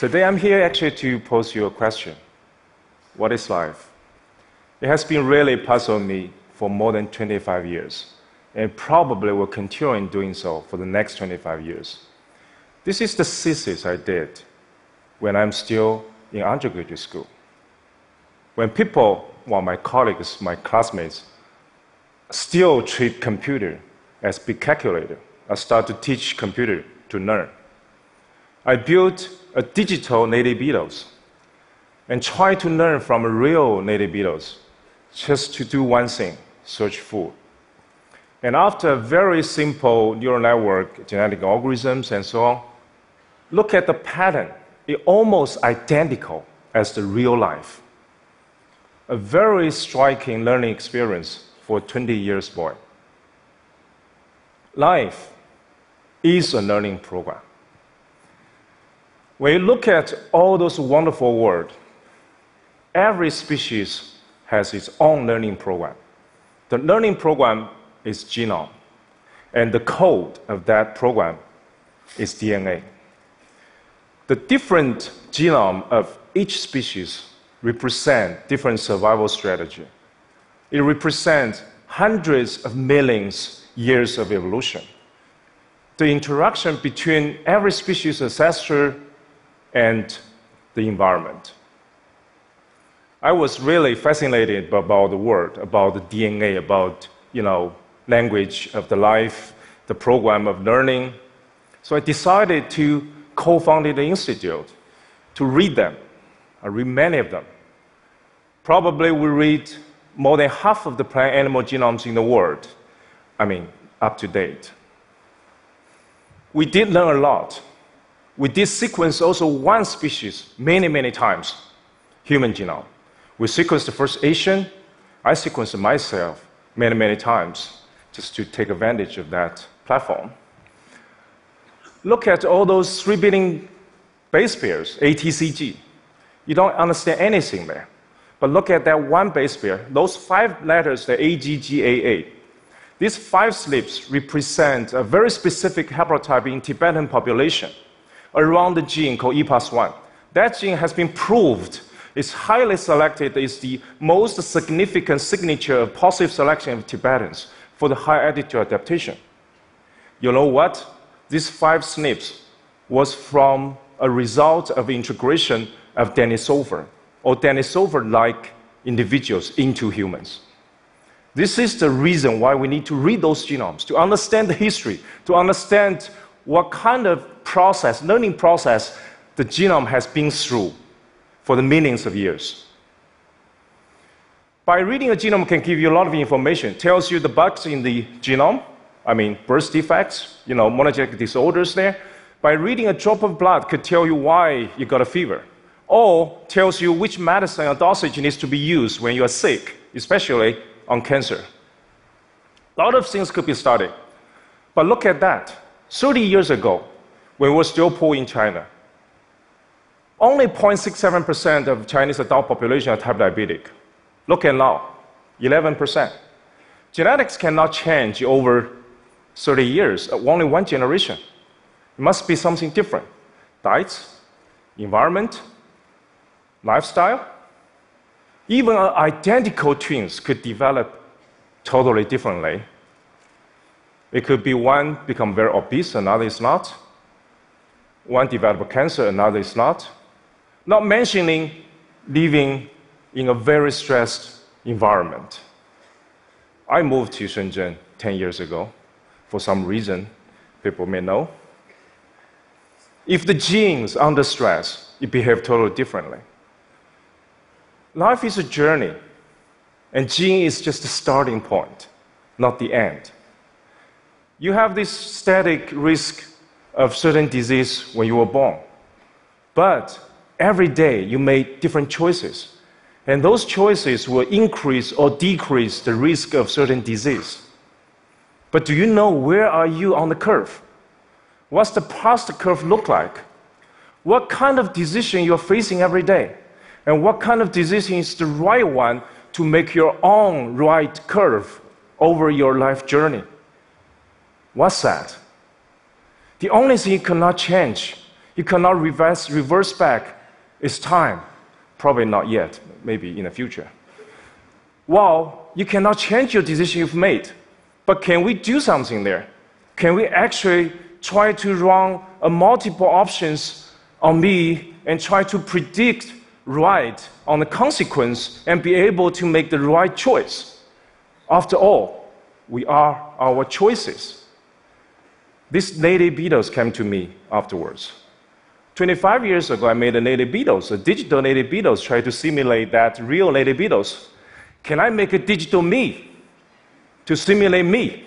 Today I'm here actually to pose you a question What is life? It has been really puzzling me for more than 25 years, and probably will continue in doing so for the next 25 years. This is the thesis I did when I'm still in undergraduate school. When people, well, my colleagues, my classmates, still treat computer as big calculator, I start to teach computer to learn. I built a digital native beetles and tried to learn from real native beetles just to do one thing search food. And after very simple neural network, genetic algorithms, and so on, look at the pattern. It's almost identical as the real life. A very striking learning experience for a 20 years boy. Life is a learning program. When you look at all those wonderful words, every species has its own learning program. The learning program is genome, and the code of that program is DNA. The different genome of each species represent different survival strategy. It represents hundreds of millions years of evolution. The interaction between every species ancestor and the environment. I was really fascinated about the word, about the DNA, about you know language of the life, the program of learning. So I decided to co-found the institute to read them. I read many of them. Probably we read more than half of the plant animal genomes in the world. I mean, up to date. We did learn a lot we did sequence also one species many, many times, human genome. We sequenced the first Asian. I sequenced myself many, many times just to take advantage of that platform. Look at all those three billion base pairs, ATCG. You don't understand anything there. But look at that one base pair, those five letters, the AGGAA. These five SNPs represent a very specific haplotype in Tibetan population around the gene called EPAS1. That gene has been proved is highly selected, is the most significant signature of positive selection of Tibetans for the high altitude adaptation. You know what? These five SNPs was from a result of integration of Denisova or Denisova-like individuals into humans. This is the reason why we need to read those genomes to understand the history, to understand what kind of process, learning process, the genome has been through for the millions of years. By reading a genome can give you a lot of information. Tells you the bugs in the genome, I mean birth defects, you know, monogenic disorders there. By reading a drop of blood could tell you why you got a fever. Or tells you which medicine or dosage needs to be used when you are sick, especially on cancer. A lot of things could be studied. But look at that. 30 years ago, when we were still poor in China, only 0.67% of Chinese adult population are type diabetic. Look at now, 11%. Genetics cannot change over 30 years, uh, only one generation. It must be something different. Diets, environment, lifestyle. Even identical twins could develop totally differently it could be one become very obese, another is not. One develop cancer, another is not. Not mentioning living in a very stressed environment. I moved to Shenzhen 10 years ago for some reason people may know. If the genes under stress, it behave totally differently. Life is a journey, and gene is just the starting point, not the end. You have this static risk of certain disease when you were born. But every day you make different choices. And those choices will increase or decrease the risk of certain disease. But do you know where are you on the curve? What's the past curve look like? What kind of decision you're facing every day? And what kind of decision is the right one to make your own right curve over your life journey? What's that? The only thing you cannot change You cannot reverse, reverse back. is time. Probably not yet, maybe in the future. Well, you cannot change your decision you've made. But can we do something there? Can we actually try to run a multiple options on me and try to predict right on the consequence and be able to make the right choice? After all, we are our choices. These native beetles came to me afterwards. 25 years ago, I made a native beetles, a digital native beetles, try to simulate that real native beetles. Can I make a digital me to simulate me?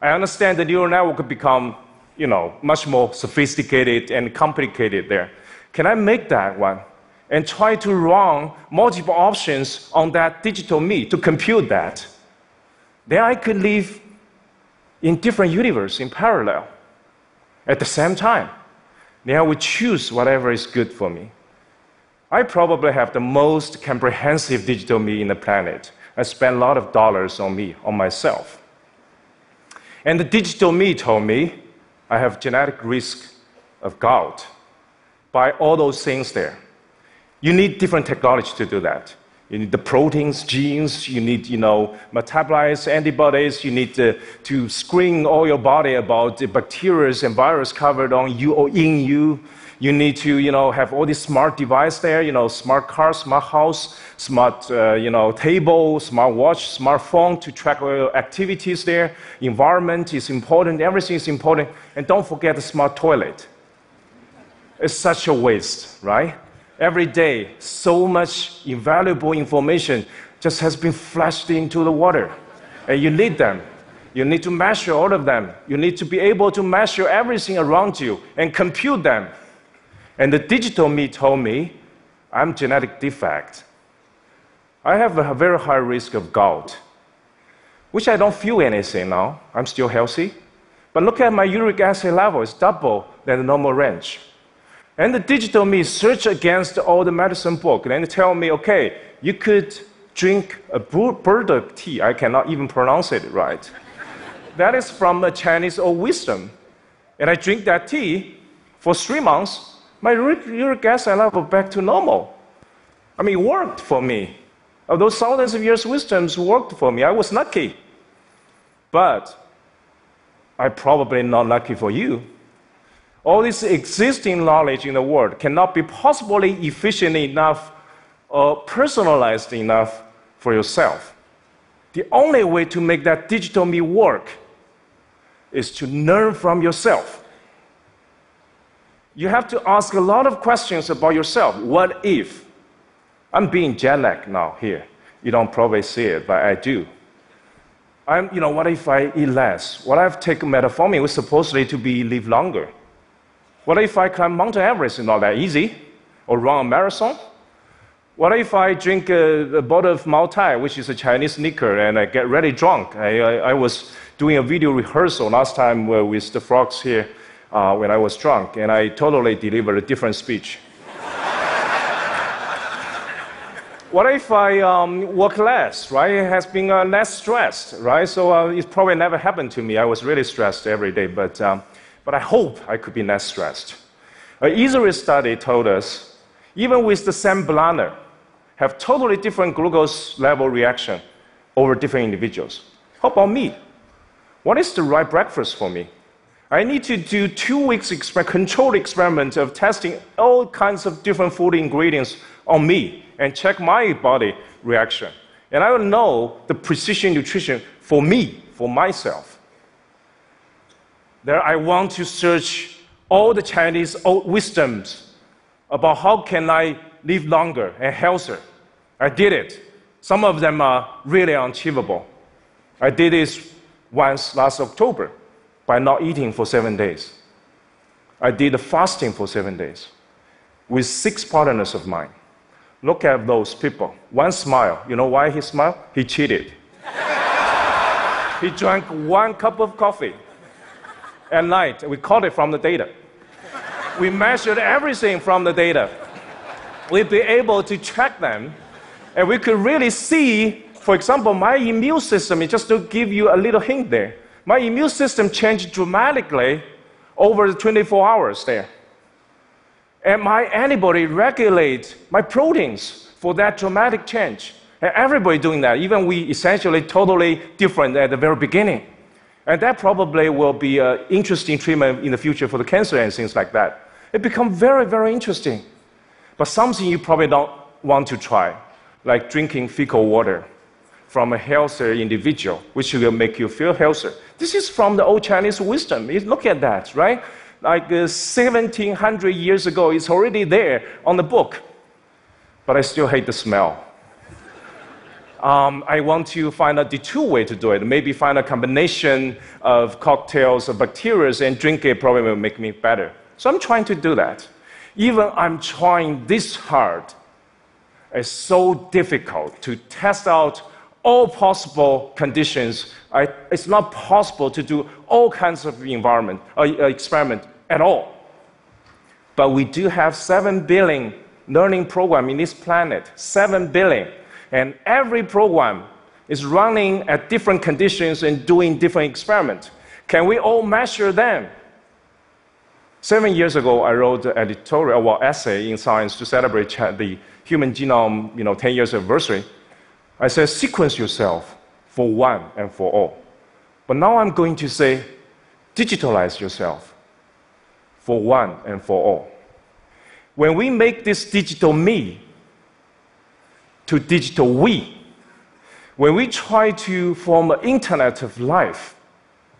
I understand the neural network could become, you know, much more sophisticated and complicated there. Can I make that one and try to run multiple options on that digital me to compute that? Then I could live in different universe in parallel at the same time. Then I would choose whatever is good for me. I probably have the most comprehensive digital me in the planet. I spend a lot of dollars on me, on myself. And the digital me told me I have genetic risk of gout by all those things there. You need different technology to do that. You need the proteins, genes, you need, you know, metabolites, antibodies, you need to, to screen all your body about the bacteria and virus covered on you or in you. You need to, you know, have all these smart device there, you know, smart car, smart house, smart, uh, you know, table, smart watch, smartphone to track all your activities there. Environment is important, everything is important. And don't forget the smart toilet. It's such a waste, right? Every day, so much invaluable information just has been flushed into the water. And you need them. You need to measure all of them. You need to be able to measure everything around you and compute them. And the digital me told me I'm genetic defect. I have a very high risk of gout, which I don't feel anything now. I'm still healthy. But look at my uric acid level, it's double than the normal range. And the digital me search against all the medicine book and tell me, okay, you could drink a burdock tea. I cannot even pronounce it right. that is from a Chinese old wisdom. And I drink that tea for three months. My uric acid level back to normal. I mean, it worked for me. Those thousands of years wisdoms worked for me. I was lucky. But I probably not lucky for you all this existing knowledge in the world cannot be possibly efficient enough or personalized enough for yourself. The only way to make that digital me work is to learn from yourself. You have to ask a lot of questions about yourself. What if? I'm being jet lagged now here. You don't probably see it, but I do. I'm, you know, what if I eat less? What if I take metformin, which supposedly to be live longer? What if I climb Mount Everest? It's not that easy. Or run a marathon? What if I drink a, a bottle of Moutai, which is a Chinese liquor, and I get really drunk? I, I, I was doing a video rehearsal last time uh, with the frogs here uh, when I was drunk, and I totally delivered a different speech. what if I um, work less, right? It has been uh, less stressed, right? So uh, it probably never happened to me. I was really stressed every day, but um, but I hope I could be less stressed. Uh, An Israeli study told us even with the same bladder, have totally different glucose level reaction over different individuals. How about me? What is the right breakfast for me? I need to do two weeks exper- controlled experiment of testing all kinds of different food ingredients on me and check my body reaction. And I will know the precision nutrition for me, for myself. There, I want to search all the Chinese old wisdoms about how can I live longer and healthier. I did it. Some of them are really unachievable. I did this once last October by not eating for seven days. I did fasting for seven days with six partners of mine. Look at those people. One smile. You know why he smiled? He cheated. he drank one cup of coffee at night. We caught it from the data. we measured everything from the data. We'd be able to track them, and we could really see, for example, my immune system, just to give you a little hint there, my immune system changed dramatically over the 24 hours there. And my antibody regulate my proteins for that dramatic change. And everybody doing that, even we essentially totally different at the very beginning. And that probably will be an interesting treatment in the future for the cancer and things like that. It becomes very, very interesting. But something you probably don't want to try, like drinking fecal water from a healthier individual, which will make you feel healthier. This is from the old Chinese wisdom. Look at that, right? Like uh, 1700 years ago, it's already there on the book. But I still hate the smell. Um, I want to find a detour way to do it. Maybe find a combination of cocktails of bacteria and drink it probably will make me better. So I'm trying to do that. Even I'm trying this hard, it's so difficult to test out all possible conditions. I, it's not possible to do all kinds of environment uh, uh experiment at all. But we do have seven billion learning program in this planet. Seven billion, and every program is running at different conditions and doing different experiments. Can we all measure them? Seven years ago, I wrote an editorial, well, essay in Science to celebrate the human genome, you know, 10 years anniversary. I said, sequence yourself for one and for all. But now I'm going to say, digitalize yourself for one and for all. When we make this digital me to digital we, when we try to form an internet of life,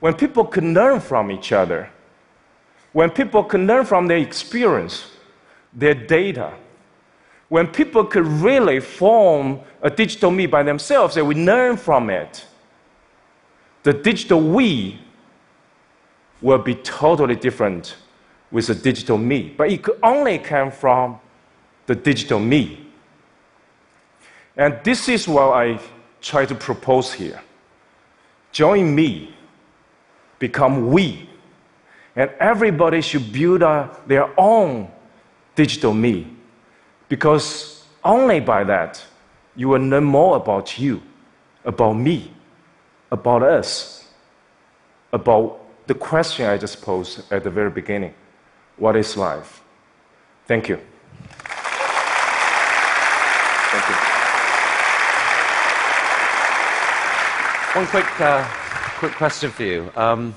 when people can learn from each other, when people can learn from their experience, their data, when people could really form a digital me by themselves and we learn from it, the digital we will be totally different with the digital me. But it could only come from the digital me. And this is what I try to propose here. Join me, become we. And everybody should build a, their own digital me because only by that you will learn more about you, about me, about us, about the question I just posed at the very beginning what is life? Thank you. Thank you. One quick, uh, quick question for you. Um,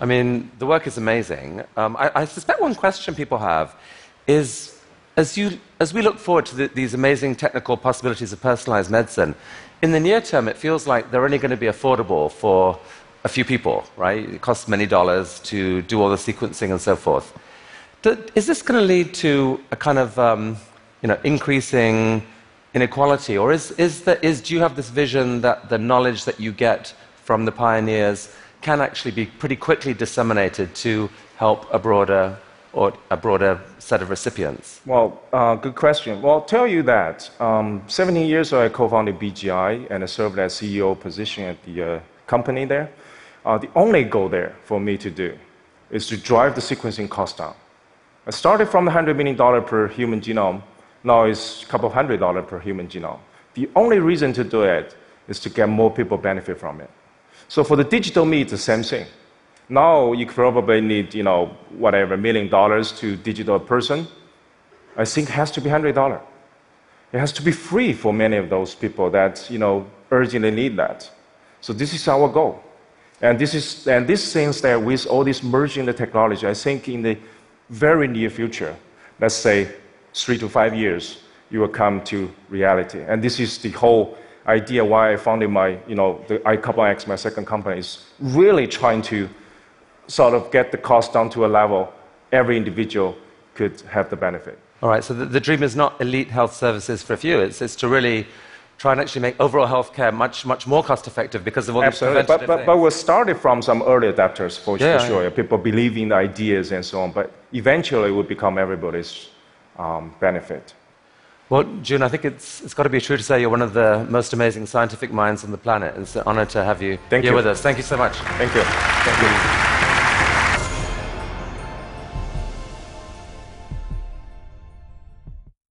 I mean, the work is amazing. Um, I, I suspect one question people have is as, you, as we look forward to the, these amazing technical possibilities of personalized medicine, in the near term, it feels like they're only going to be affordable for a few people, right? It costs many dollars to do all the sequencing and so forth. Is this going to lead to a kind of um, you know, increasing inequality? Or is, is the, is, do you have this vision that the knowledge that you get from the pioneers can actually be pretty quickly disseminated to help a broader or a broader set of recipients? Well, uh, good question. Well, I'll tell you that um, 17 years ago, I co-founded BGI and I served as CEO position at the uh, company there. Uh, the only goal there for me to do is to drive the sequencing cost down. I started from the $100 million per human genome. Now it's a couple of hundred dollars per human genome. The only reason to do it is to get more people benefit from it. So for the digital me, it's the same thing. Now you probably need, you know, whatever, million dollars to digital person. I think it has to be $100. It has to be free for many of those people that, you know, urgently need that. So this is our goal. And this is, and this things that with all this merging the technology, I think in the very near future, let's say three to five years, you will come to reality. And this is the whole idea why I founded my, you know, the iCarbonX my second company, is really trying to sort of get the cost down to a level every individual could have the benefit. All right, so the, the dream is not elite health services for a few, it's, it's to really try and actually make overall healthcare much, much more cost effective because of all Absolutely. these but, but, but we started from some early adapters for, yeah, for sure. Yeah. People believe in the ideas and so on, but eventually it will become everybody's um, benefit. Well, Jun, I think it's, it's got to be true to say you're one of the most amazing scientific minds on the planet. It's an honor to have you Thank here you. with us. Thank you so much. Thank you. Thank you.